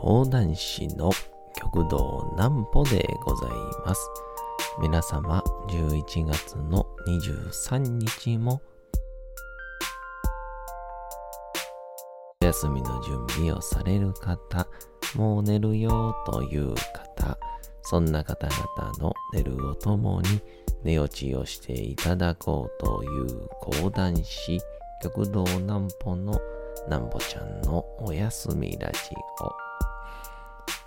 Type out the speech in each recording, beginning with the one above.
講談師の極道南歩でございます。皆様、11月の23日も、お休みの準備をされる方、もう寝るよという方、そんな方々の寝るをともに寝落ちをしていただこうという講談師、極道南歩の南歩ちゃんのおやすみラジオ。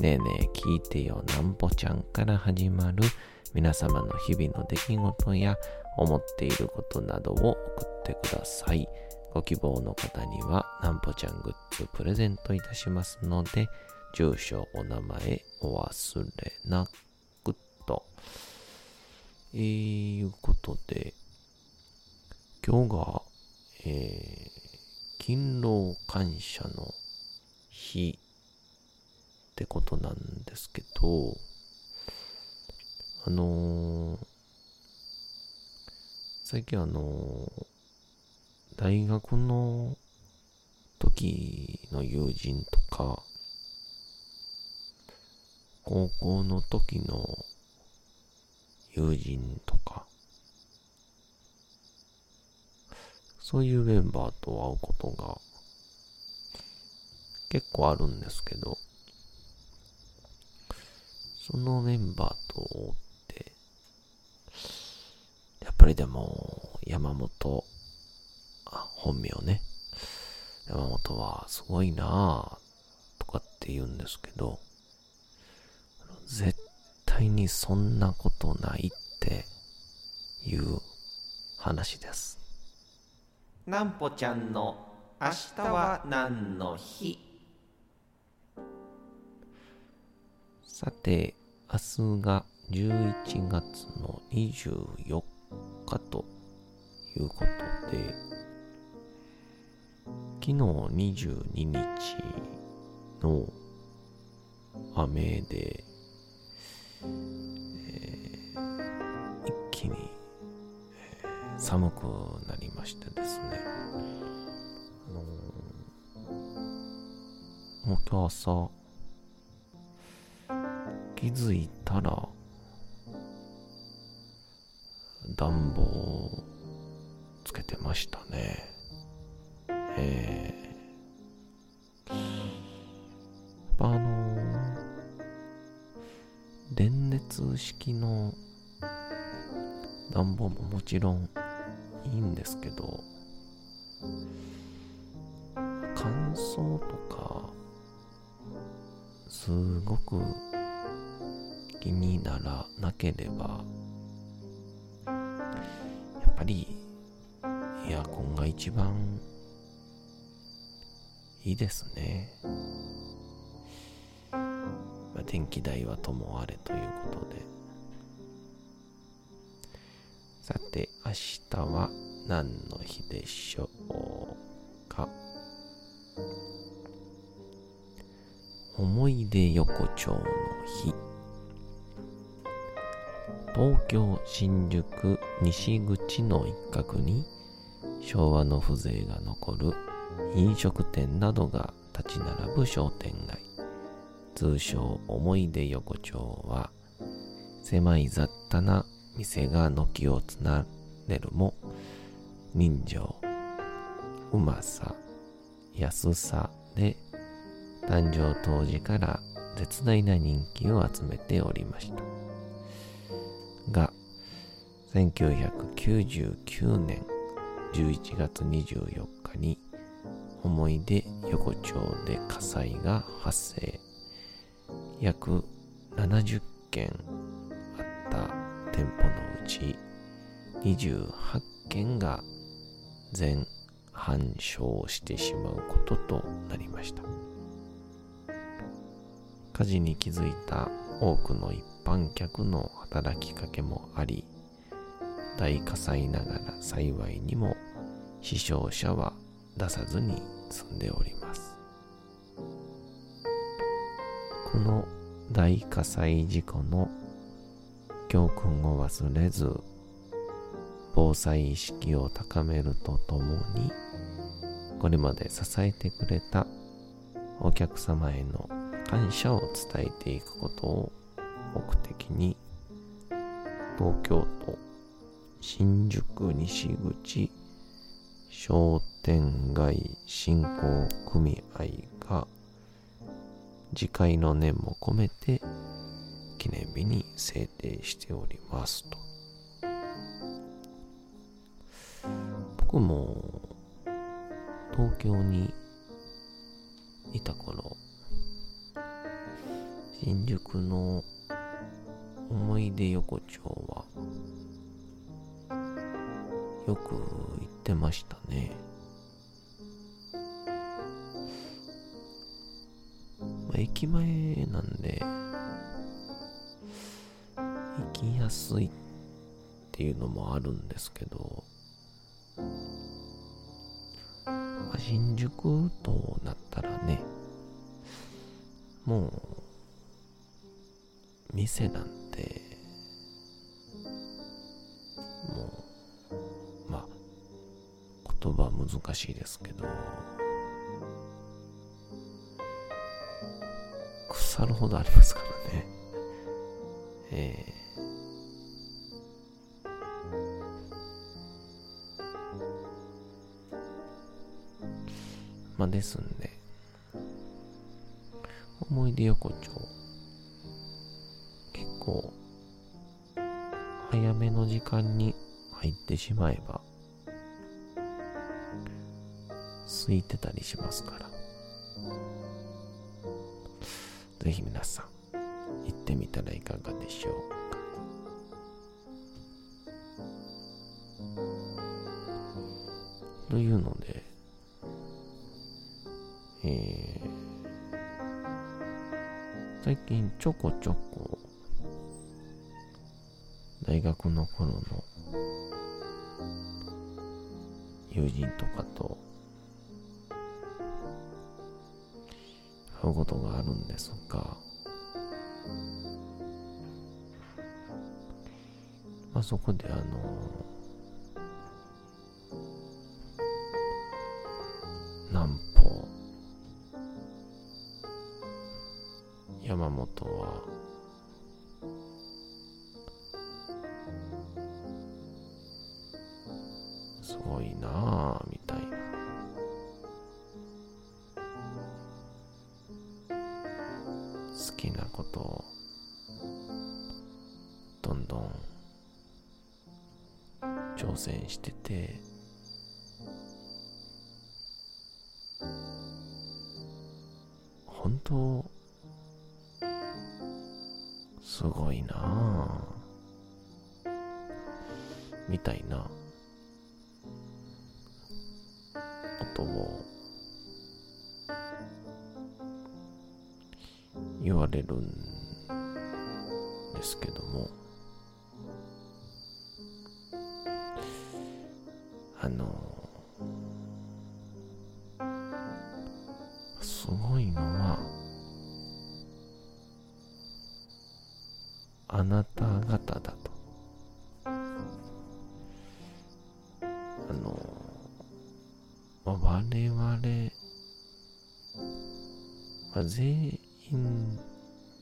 ねえねえ聞いてよなんぽちゃんから始まる皆様の日々の出来事や思っていることなどを送ってください。ご希望の方にはなんぽちゃんグッズプレゼントいたしますので、住所、お名前お忘れなくと。えー、いうことで、今日が、えー、勤労感謝の日ってことなんですけど、あのー、最近あのー、大学の時の友人とか、高校の時の友人とか、そういうメンバーと会うことが結構あるんですけど、そのメンバーと会って、やっぱりでも、山本、あ本名ね、山本はすごいなぁ、とかって言うんですけど、絶対にそんなことないっていう話です。なんぽちゃんの明日は何の日？さて、明日が11月の24日ということで、昨日22日の雨で、え一気に、寒くなりましてですね、あのーもう今日朝、気づいたら、暖房つけてましたね。えー、やっぱあの電熱式の暖房ももちろんいいんですけど、乾燥とか、すごく気にならなければ、やっぱりエアコンが一番いいですね。まあ、電気代はともあれということで。さて、明日は何の日でしょうか。思い出横丁の日。東京新宿西口の一角に昭和の風情が残る飲食店などが立ち並ぶ商店街。通称思い出横丁は狭い雑多な店が軒を連ねるも人情、うまさ、安さで誕生当時から絶大な人気を集めておりました。1999年11月24日に思い出横丁で火災が発生。約70件あった店舗のうち28件が全半焼してしまうこととなりました。火事に気づいた多くの一般客の働きかけもあり大火災ながら幸いにも死傷者は出さずに済んでおります。この大火災事故の教訓を忘れず防災意識を高めるとともにこれまで支えてくれたお客様への感謝を伝えていくことを目的に東京都新宿西口商店街振興組合が次回の念も込めて記念日に制定しておりますと。僕も東京にいた頃、新宿の思い出横丁はよく行ってましたね。まあ、駅前なんで、行きやすいっていうのもあるんですけど、まあ、新宿となったらね、もう、店なんて、難しいですけど、腐るほどありますからね。ええまあですんで、思い出横丁、結構、早めの時間に入ってしまえば、空いてたりしますから。ぜひ皆さん、行ってみたらいかがでしょうか。というので、えー、最近ちょこちょこ大学の頃の友人とかとことがあるんですが、まあ、そこであの好きなことをどんどん挑戦してて本当すごいなあみたいなことをれるんですけども。あのすごいのはあなた方だと。あの我々、まあ、全員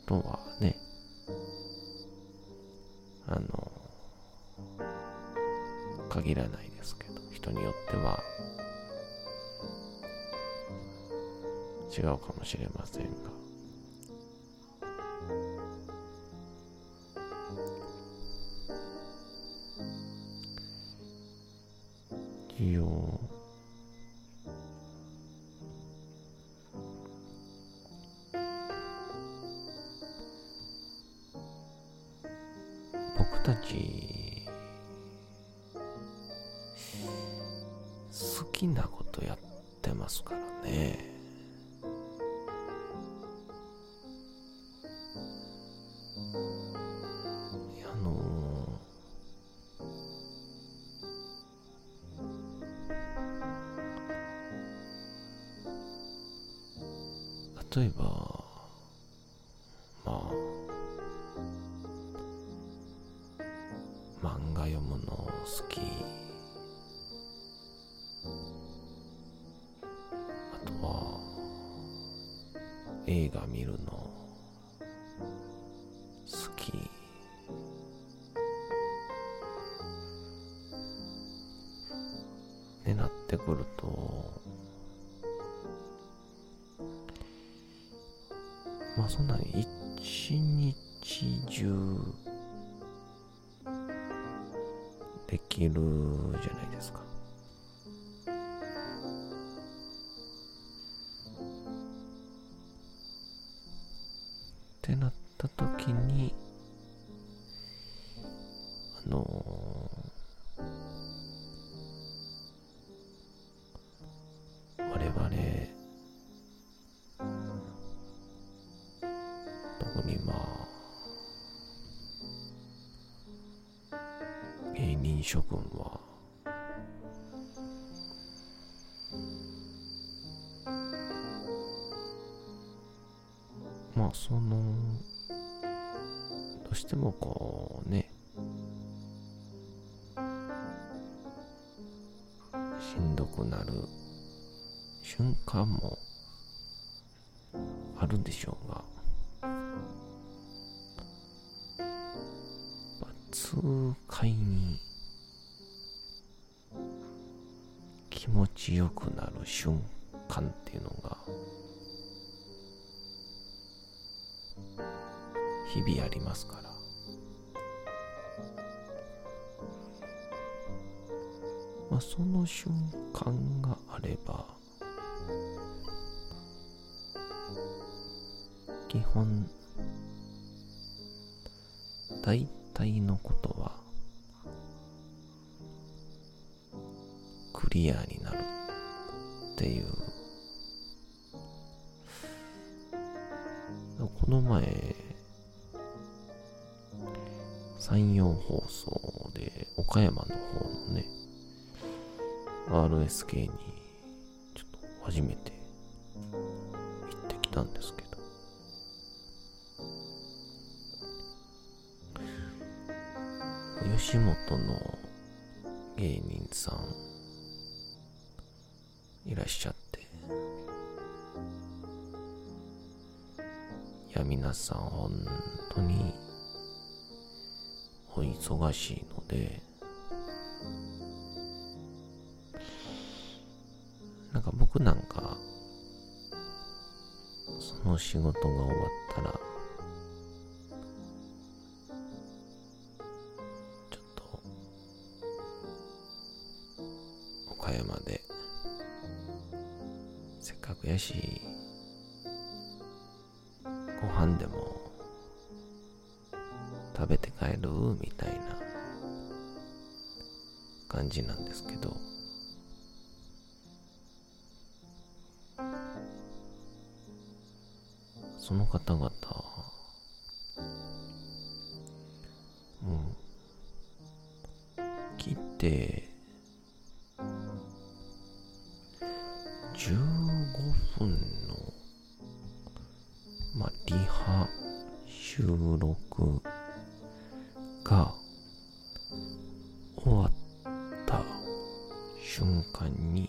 とはねあの限らないですけど人によっては違うかもしれませんが。好きなことやってますからね。まあそんなに一日中できるじゃないですか。ね、しんどくなる瞬間もあるでしょうが、痛快に気持ちよくなる瞬間っていうのが日々ありますから。まあその瞬間があれば基本大体のことはクリアになるっていう。この前山陽放送で岡山の方のね RSK にちょっと初めて行ってきたんですけど。吉本の芸人さんいらっしゃって。いや皆さん本当にお忙しいのでなんか僕なんかその仕事が終わったらちょっと岡山でせっかくやしその方々。う切って15分のまあリハ収録が終わった瞬間に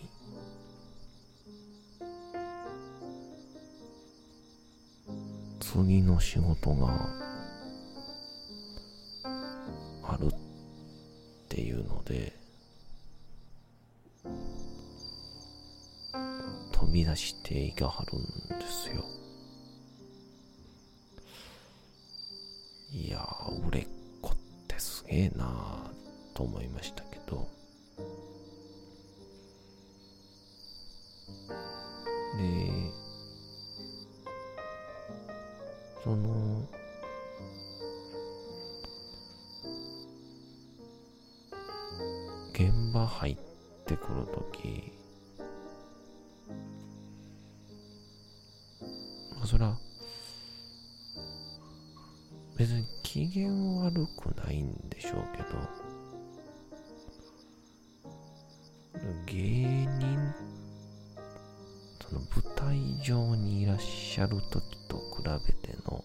次の仕事があるっていうので飛び出していかはるんですよ。そら別に機嫌悪くないんでしょうけど。芸人その舞台状にいらっしゃる時と比べての。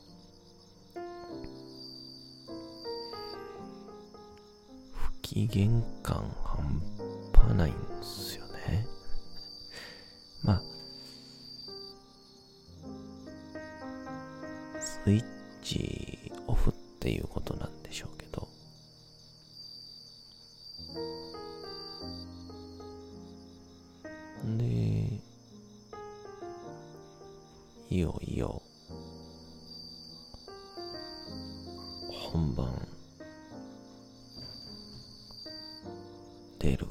不機嫌感半端ないんですよ。本番、出る。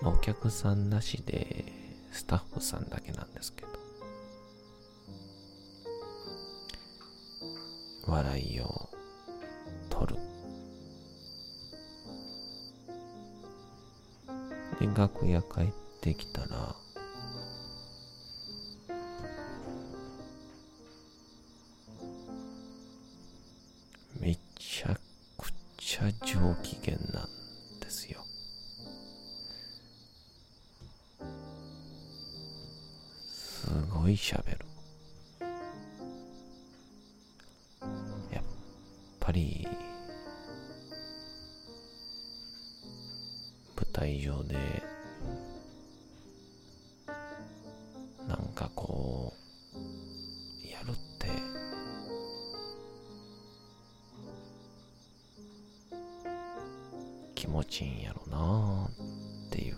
まあお客さんなしで、スタッフさんだけなんですけど、笑いを取る。で、楽屋帰ってきたら、舞台上で、なんかこう、やるって、気持ちいいんやろなっていう。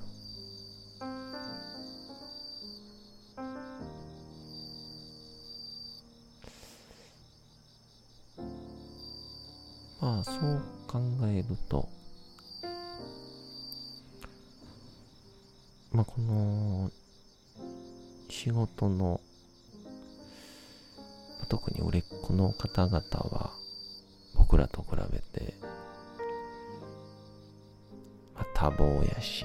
まあそう考えると、この仕事の、特に売れっ子の方々は僕らと比べて、まあ、多忙やし、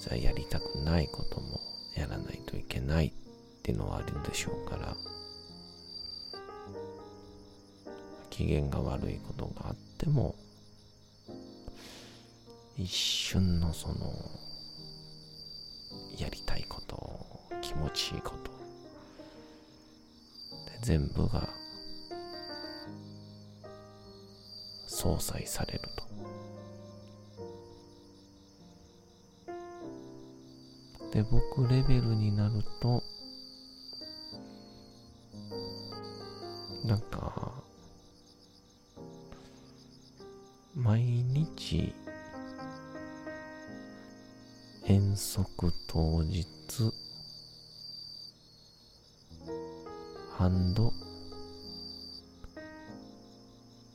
じゃやりたくないこともやらないといけないっていうのはあるんでしょうから、機嫌が悪いことがあっても、一瞬のその、やりたいこと、気持ちいいこと、で全部が相殺されると。で、僕レベルになると、なんか、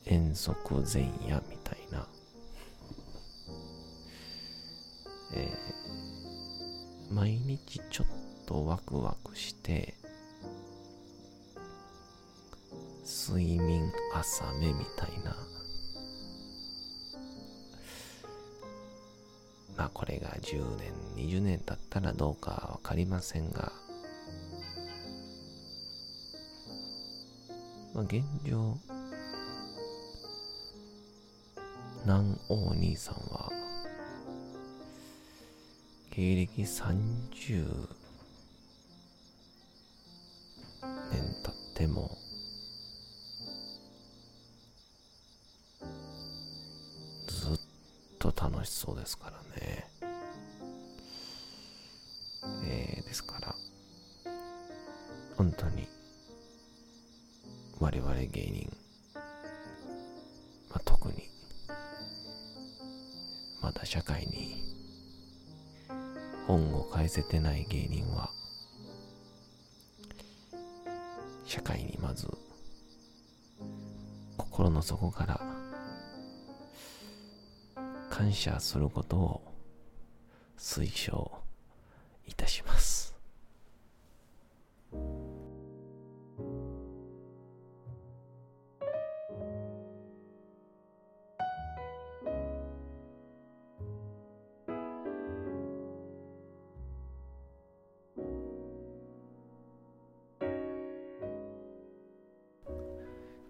遠足前夜みたいな、えー毎日ちょっとワクワクして、睡眠浅めみたいな、まあこれが10年、20年経ったらどうかわかりませんが、まあ現状、南王兄さんは、芸歴30年経っても、ずっと楽しそうですからね。えー、ですから、本当に、我々芸人、た社会に本を返せてない芸人は、社会にまず、心の底から、感謝することを推奨。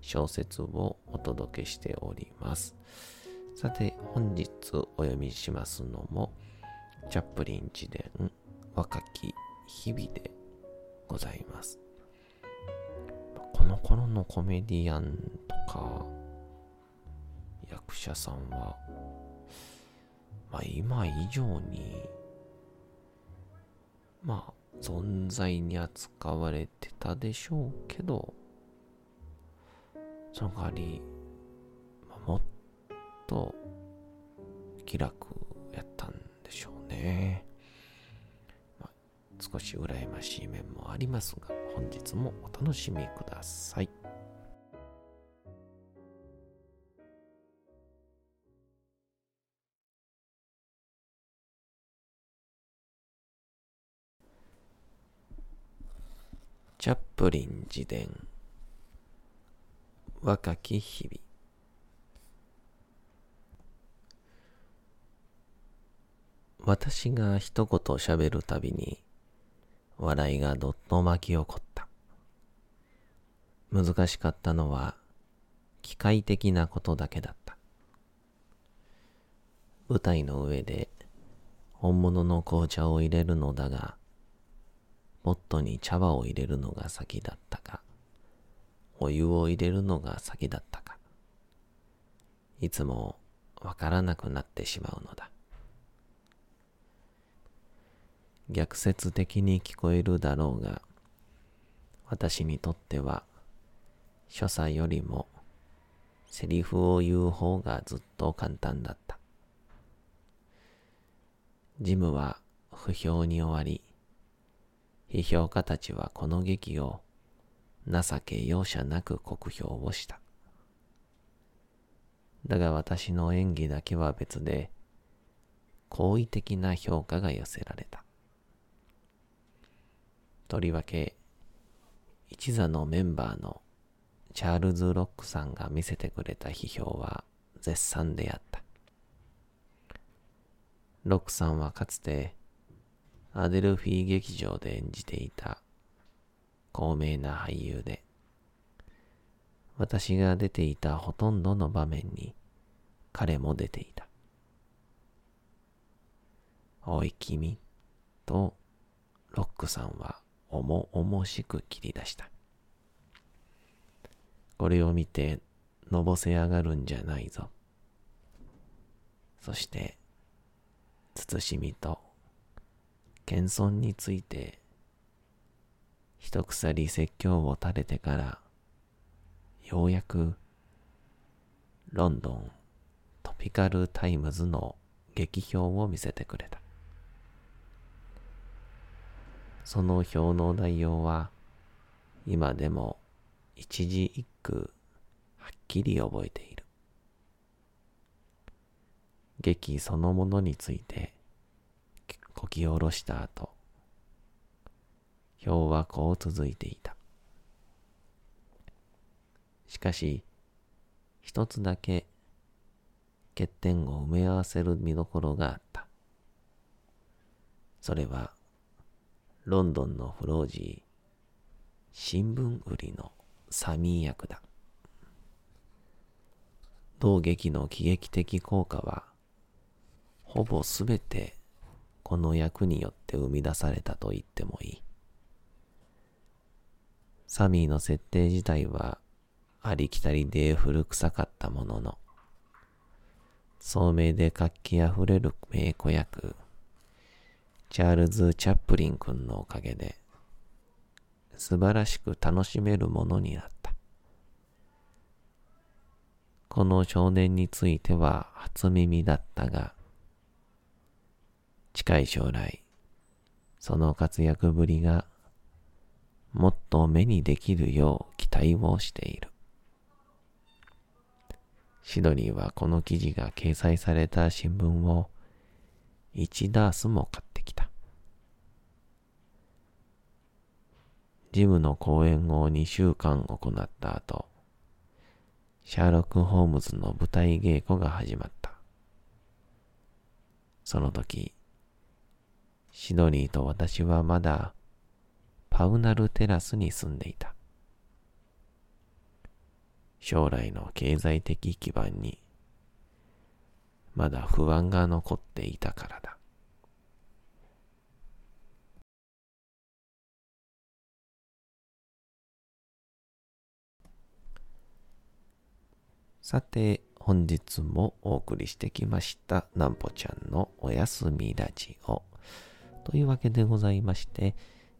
小説をお届けしております。さて、本日お読みしますのも、チャップリン自伝若き日々でございます。この頃のコメディアンとか役者さんは、まあ今以上に、まあ存在に扱われてたでしょうけど、その代わり、もっと気楽やったんでしょうね。まあ、少し羨ましい面もありますが、本日もお楽しみください。チャップリン自伝若き日々私が一言喋るたびに、笑いがどっと巻き起こった。難しかったのは、機械的なことだけだった。舞台の上で、本物の紅茶を入れるのだが、ポットに茶葉を入れるのが先だったか、お湯を入れるのが先だったか、いつもわからなくなってしまうのだ。逆説的に聞こえるだろうが、私にとっては、所作よりも、セリフを言う方がずっと簡単だった。ジムは不評に終わり、批評家たちはこの劇を情け容赦なく酷評をした。だが私の演技だけは別で、好意的な評価が寄せられた。とりわけ、一座のメンバーのチャールズ・ロックさんが見せてくれた批評は絶賛であった。ロックさんはかつてアデルフィー劇場で演じていた高名な俳優で、私が出ていたほとんどの場面に彼も出ていた。おい君とロックさんは重々しく切り出した。これを見て、のぼせ上がるんじゃないぞ。そして、慎みと謙遜について、一くさり説教を垂れてから、ようやく、ロンドントピカルタイムズの劇評を見せてくれた。その表の内容は、今でも一字一句はっきり覚えている。劇そのものについてこき下ろした後、表はこう続いていた。しかし、一つだけ欠点を埋め合わせる見どころがあった。それは、ロンドンのフロージー、新聞売りのサミー役だ。同劇の喜劇的効果は、ほぼすべてこの役によって生み出されたと言ってもいい。サミーの設定自体はありきたりで古臭かったものの、聡明で活気あふれる名子役、チャールズ・チャップリン君のおかげで、素晴らしく楽しめるものになった。この少年については初耳だったが、近い将来、その活躍ぶりがもっと目にできるよう期待をしている。シドニーはこの記事が掲載された新聞を1ダースも買ってきた。ジムの公演を2週間行った後、シャーロック・ホームズの舞台稽古が始まった。その時、シドニーと私はまだパウナルテラスに住んでいた。将来の経済的基盤にまだ不安が残っていたからだ。さて、本日もお送りしてきました、なんぽちゃんのおやすみラジオ。というわけでございまして、